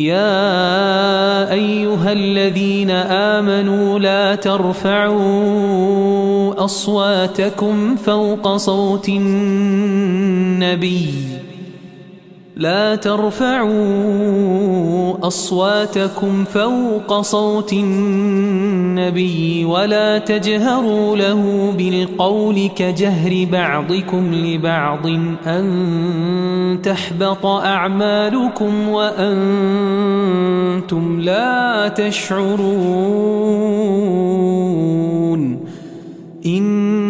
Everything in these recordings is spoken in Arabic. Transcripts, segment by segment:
يا أيها الذين آمنوا لا ترفعوا أصواتكم فوق صوت النبي. لا ترفعوا أصواتكم فوق صوت النبي ولا تجهروا له بالقول كجهر بعضكم لبعض أن تحبط أعمالكم وأنتم لا تشعرون إن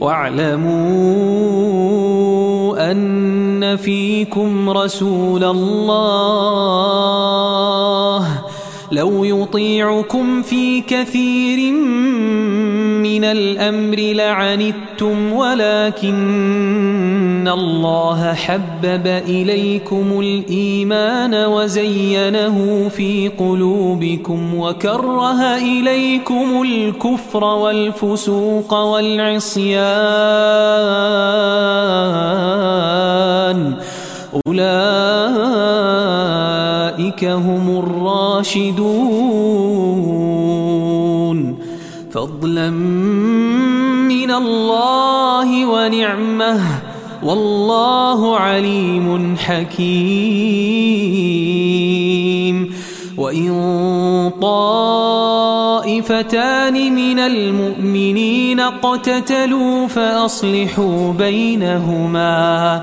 واعلموا أن فيكم رسول الله لو يطيعكم في كثير من الأمر لعنتم ولكن الله حبب إليكم الإيمان وزينه في قلوبكم وكره إليكم الكفر والفسوق والعصيان. أولئك هم الراشدون. فضلا من الله ونعمة. والله عليم حكيم. وإن طائفتان من المؤمنين اقتتلوا فأصلحوا بينهما.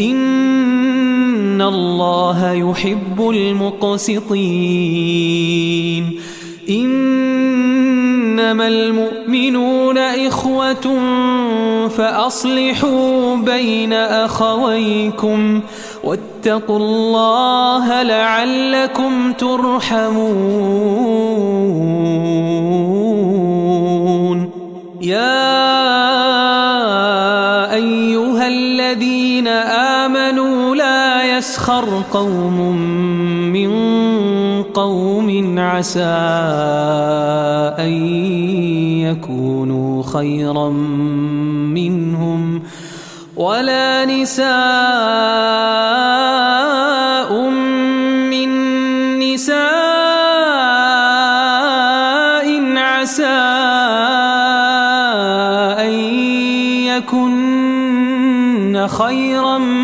إن الله يحب المقسطين. إنما المؤمنون إخوة فأصلحوا بين أخويكم واتقوا الله لعلكم ترحمون. يا يسخر قوم من قوم عسى أن يكونوا خيرا منهم ولا نساء من نساء عسى أن يكن خيرا منهن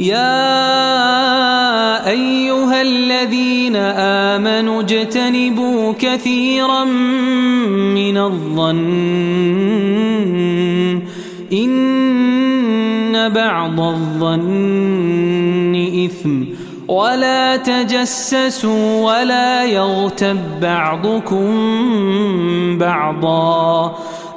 يا أيها الذين آمنوا اجتنبوا كثيرا من الظن. إن بعض الظن إثم. ولا تجسسوا ولا يغتب بعضكم بعضا.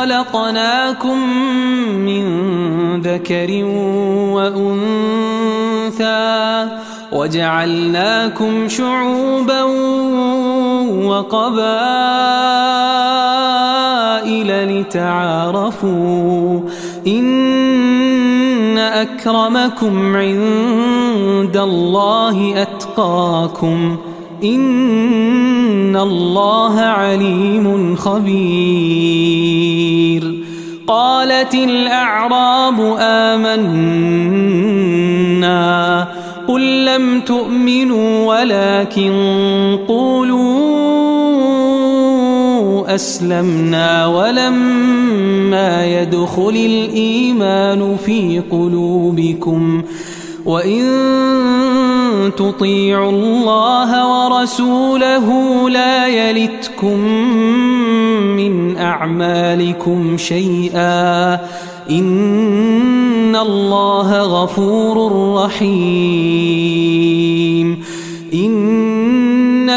خلقناكم من ذكر وأنثى وجعلناكم شعوبا وقبائل لتعارفوا إن أكرمكم عند الله أتقاكم إن الله عليم خبير قالت الأعراب آمنا قل لم تؤمنوا ولكن قولوا أسلمنا ولما يدخل الإيمان في قلوبكم وإن تطيعوا الله ورسوله لا يلتكم من أعمالكم شيئا. إن الله غفور رحيم.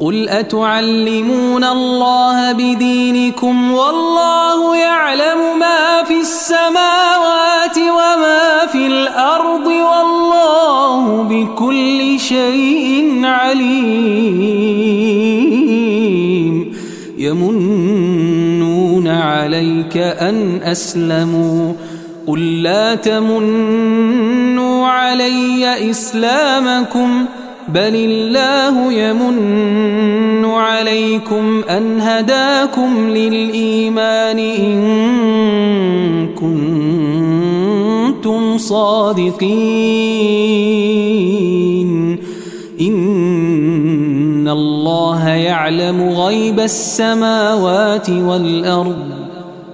قل أتعلمون الله بدينكم والله يعلم ما في السماوات وما في الأرض والله بكل شيء عليم. يمنون عليك أن أسلموا. قل لا تمنوا علي إسلامكم بل الله يمن عليكم أن هداكم للإيمان إن كنتم صادقين. إن الله يعلم غيب السماوات والأرض.